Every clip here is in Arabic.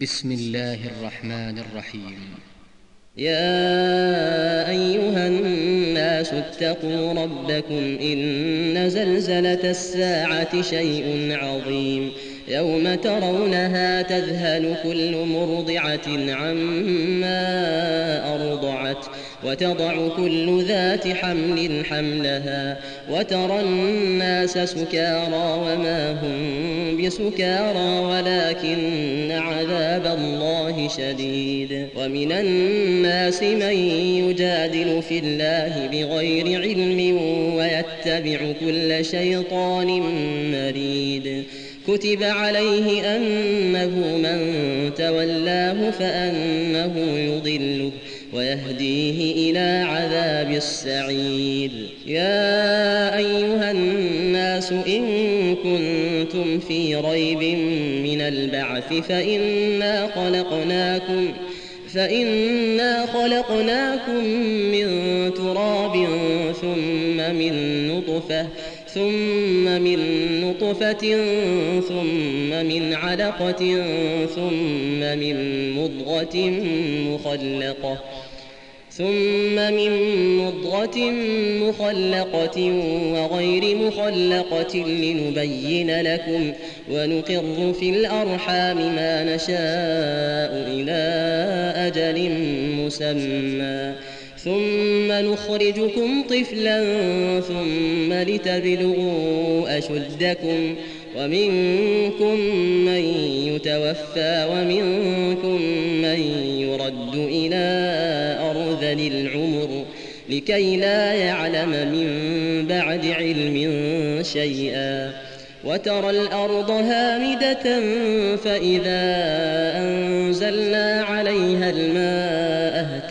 بسم الله الرحمن الرحيم. يا أيها الناس اتقوا ربكم إن زلزلة الساعة شيء عظيم. يوم ترونها تذهل كل مرضعة عما أرضعت. وتضع كل ذات حمل حملها وترى الناس سكارى وما هم بسكارى ولكن عذاب الله شديد ومن الناس من يجادل في الله بغير علم ويتبع كل شيطان مريد كتب عليه أنه من تولاه فأنه يضله ويهديه إلى عذاب السعير. يا أيها الناس إن كنتم في ريب من البعث فإنا خلقناكم فإنا خلقناكم من تراب ثم من نطفة ثم من نطفة ثم من علقة ثم من مضغة مخلقة ثم من مضغة مخلقة وغير مخلقة لنبين لكم ونقر في الأرحام ما نشاء إلى أجل مسمى. ثم نخرجكم طفلا ثم لتبلغوا أشدكم ومنكم من يتوفى ومنكم من يرد إلى أرذل العمر لكي لا يعلم من بعد علم شيئا وترى الأرض هامدة فإذا أنزلنا عليها الماء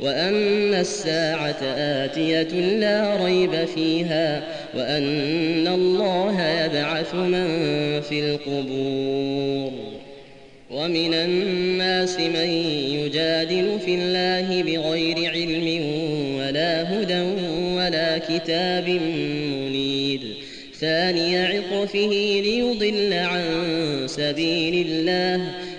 وأن الساعة آتية لا ريب فيها وأن الله يبعث من في القبور ومن الناس من يجادل في الله بغير علم ولا هدى ولا كتاب منير ثاني عطفه ليضل عن سبيل الله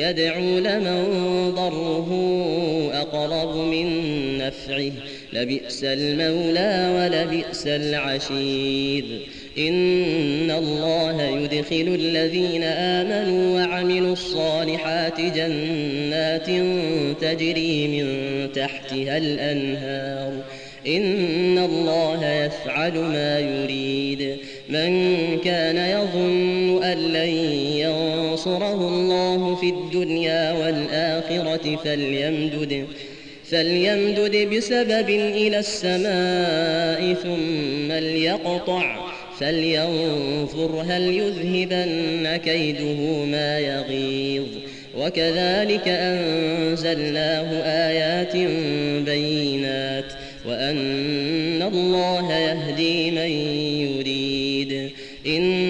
يدعو لمن ضره أقرب من نفعه. لبئس المولى ولبئس العشير. إن الله يدخل الذين آمنوا وعملوا الصالحات جنات تجري من تحتها الأنهار. إن الله يفعل ما يريد. من كان يظن أن لن ينصره الله في الدنيا والآخرة فليمدد فليمدد بسبب إلى السماء ثم ليقطع فلينظر هل يذهبن كيده ما يغيظ. وكذلك أنزلناه آيات بينات وأن الله يهدي من يريد. إن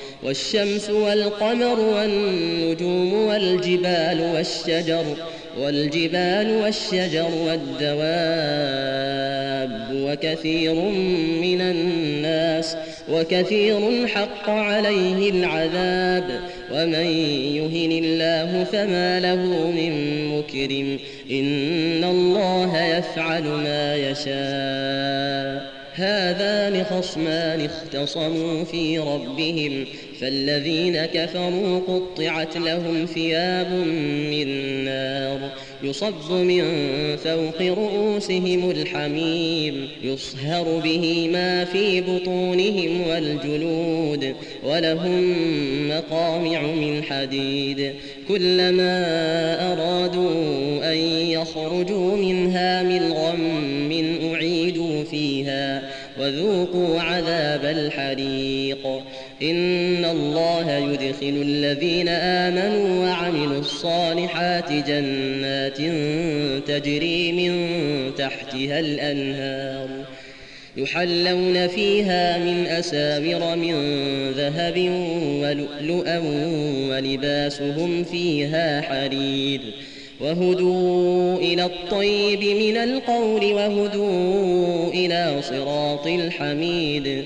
والشمس والقمر والنجوم والجبال والشجر والجبال والشجر والدواب وكثير من الناس وكثير حق عليه العذاب ومن يهن الله فما له من مكرم إن الله يفعل ما يشاء. هذان خصمان اختصموا في ربهم فالذين كفروا قطعت لهم ثياب من نار يصب من فوق رؤوسهم الحميم يصهر به ما في بطونهم والجلود ولهم مقامع من حديد كلما أرادوا أن يخرجوا منها من غم أعيدوا فيها وذوقوا عذاب الحريق إن الله يدخل الذين آمنوا وعملوا الصالحات جنات تجري من تحتها الأنهار يحلون فيها من أساور من ذهب ولؤلؤا ولباسهم فيها حرير وهدوا إلى الطيب من القول وهدوا إلى صراط الحميد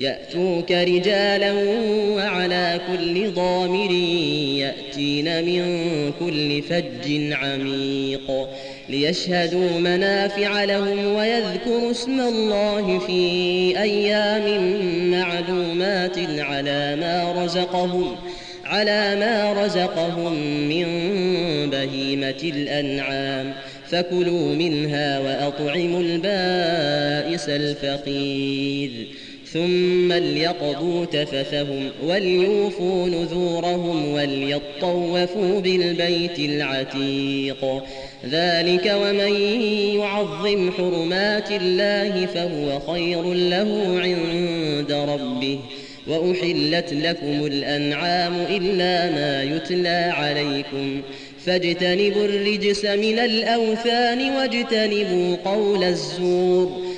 يأتوك رجالا وعلى كل ضامر يأتين من كل فج عميق ليشهدوا منافع لهم ويذكروا اسم الله في أيام معلومات على ما رزقهم على ما رزقهم من بهيمة الأنعام. فكلوا منها وأطعموا البائس الفقير. ثم ليقضوا تفثهم وليوفوا نذورهم وليطوفوا بالبيت العتيق. ذلك ومن يعظم حرمات الله فهو خير له عند ربه. وأحلت لكم الأنعام إلا ما يتلى عليكم. فاجتنبوا الرجس من الأوثان واجتنبوا قول الزور.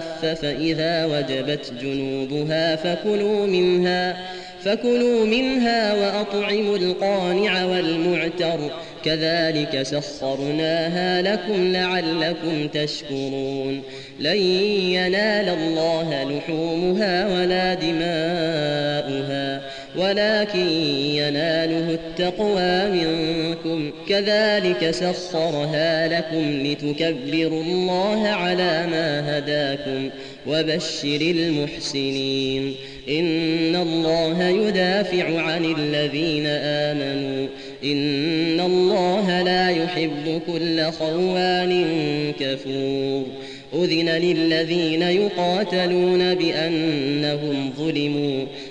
صواف فإذا وجبت جنوبها فكلوا منها فكلوا منها وأطعموا القانع والمعتر. كذلك سخرناها لكم لعلكم تشكرون. لن ينال الله لحومها ولا دماؤها. ولكن يناله التقوى منكم. كذلك سخرها لكم لتكبروا الله على ما هداكم وبشر المحسنين. إن الله يدافع عن الذين آمنوا. إن الله لا يحب كل خوان كفور. أذن للذين يقاتلون بأنهم ظلموا.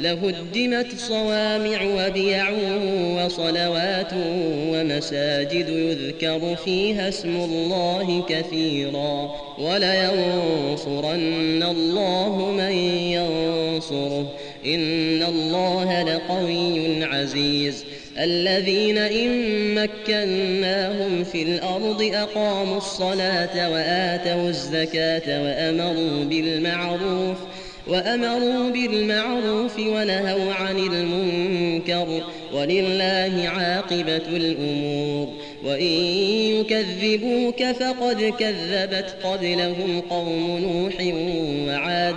لهدمت صوامع وبيع وصلوات ومساجد يذكر فيها اسم الله كثيرا ولينصرن الله من ينصره. إن الله لقوي عزيز. الذين إن مكناهم في الأرض أقاموا الصلاة وآتوا الزكاة وأمروا بالمعروف وأمروا بالمعروف ونهوا عن المنكر ولله عاقبة الأمور. وإن يكذبوك فقد كذبت قبلهم قوم نوح وعاد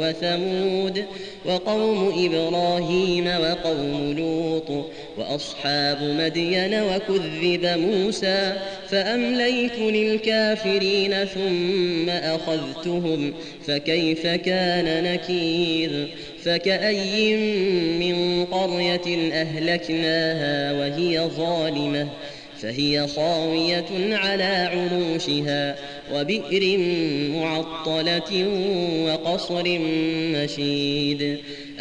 وثمود وقوم إبراهيم وقوم لوط وأصحاب مدين وكذب موسى فأمليت للكافرين ثم أخذتهم فكيف كان نكير فكأي من قرية أهلكناها وهي ظالمة فهي خاوية على عروشها وبئر معطلة وقصر مشيد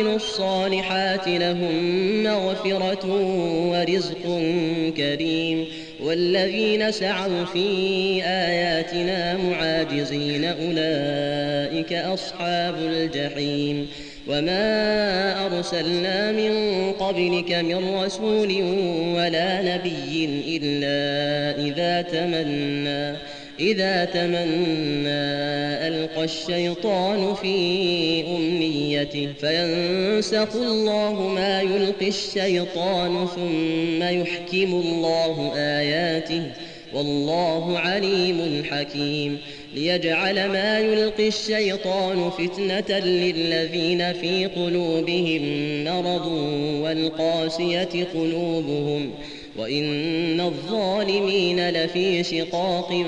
وعملوا الصالحات لهم مغفرة ورزق كريم والذين سعوا في آياتنا معاجزين أولئك أصحاب الجحيم وما أرسلنا من قبلك من رسول ولا نبي إلا إذا تمنى إذا تمنى ألقى الشيطان في أمنيته فينسخ الله ما يلقي الشيطان ثم يحكم الله آياته والله عليم حكيم ليجعل ما يلقي الشيطان فتنة للذين في قلوبهم مرض والقاسية قلوبهم وإن الظالمين لفي شقاق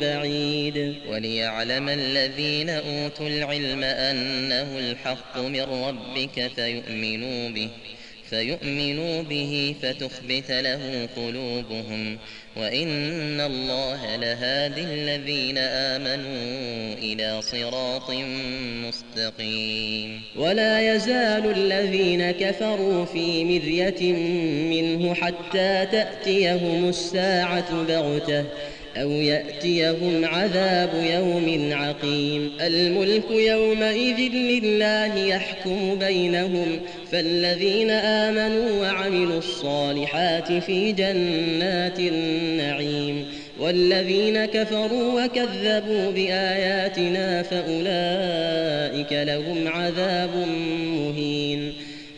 بعيد وليعلم الذين أوتوا العلم أنه الحق من ربك فيؤمنوا به فيؤمنوا به فتخبت له قلوبهم وإن الله لهادي الذين آمنوا إلى صراط مستقيم. ولا يزال الذين كفروا في مرية منه حتى تأتيهم الساعة بغتة أو يأتيهم عذاب يوم عقيم الملك يومئذ لله يحكم بينهم فالذين آمنوا وعملوا الصالحات في جنات النعيم والذين كفروا وكذبوا بآياتنا فأولئك لهم عذاب مهين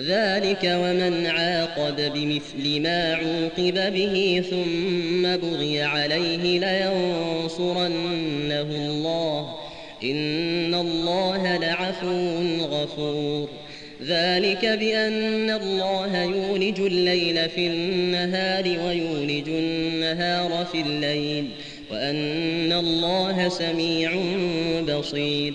ذلك ومن عاقب بمثل ما عوقب به ثم بغي عليه لينصرنه الله. إن الله لعفو غفور. ذلك بأن الله يولج الليل في النهار ويولج النهار في الليل وأن الله سميع بصير.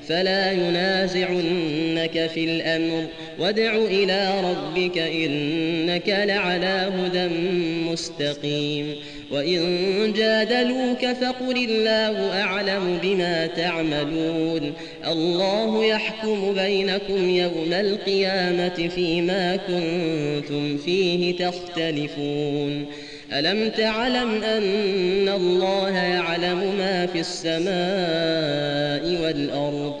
فلا ينازعنك في الأمر. وادع إلى ربك إنك لعلى هدى مستقيم. وإن جادلوك فقل الله أعلم بما تعملون. الله يحكم بينكم يوم القيامة فيما كنتم فيه تختلفون. ألم تعلم أن الله يعلم ما في السماء والأرض؟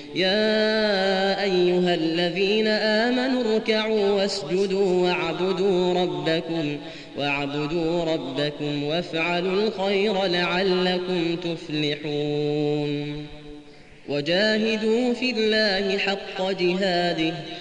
يا أيها الذين آمنوا اركعوا واسجدوا واعبدوا ربكم واعبدوا ربكم وافعلوا الخير لعلكم تفلحون. وجاهدوا في الله حق جهاده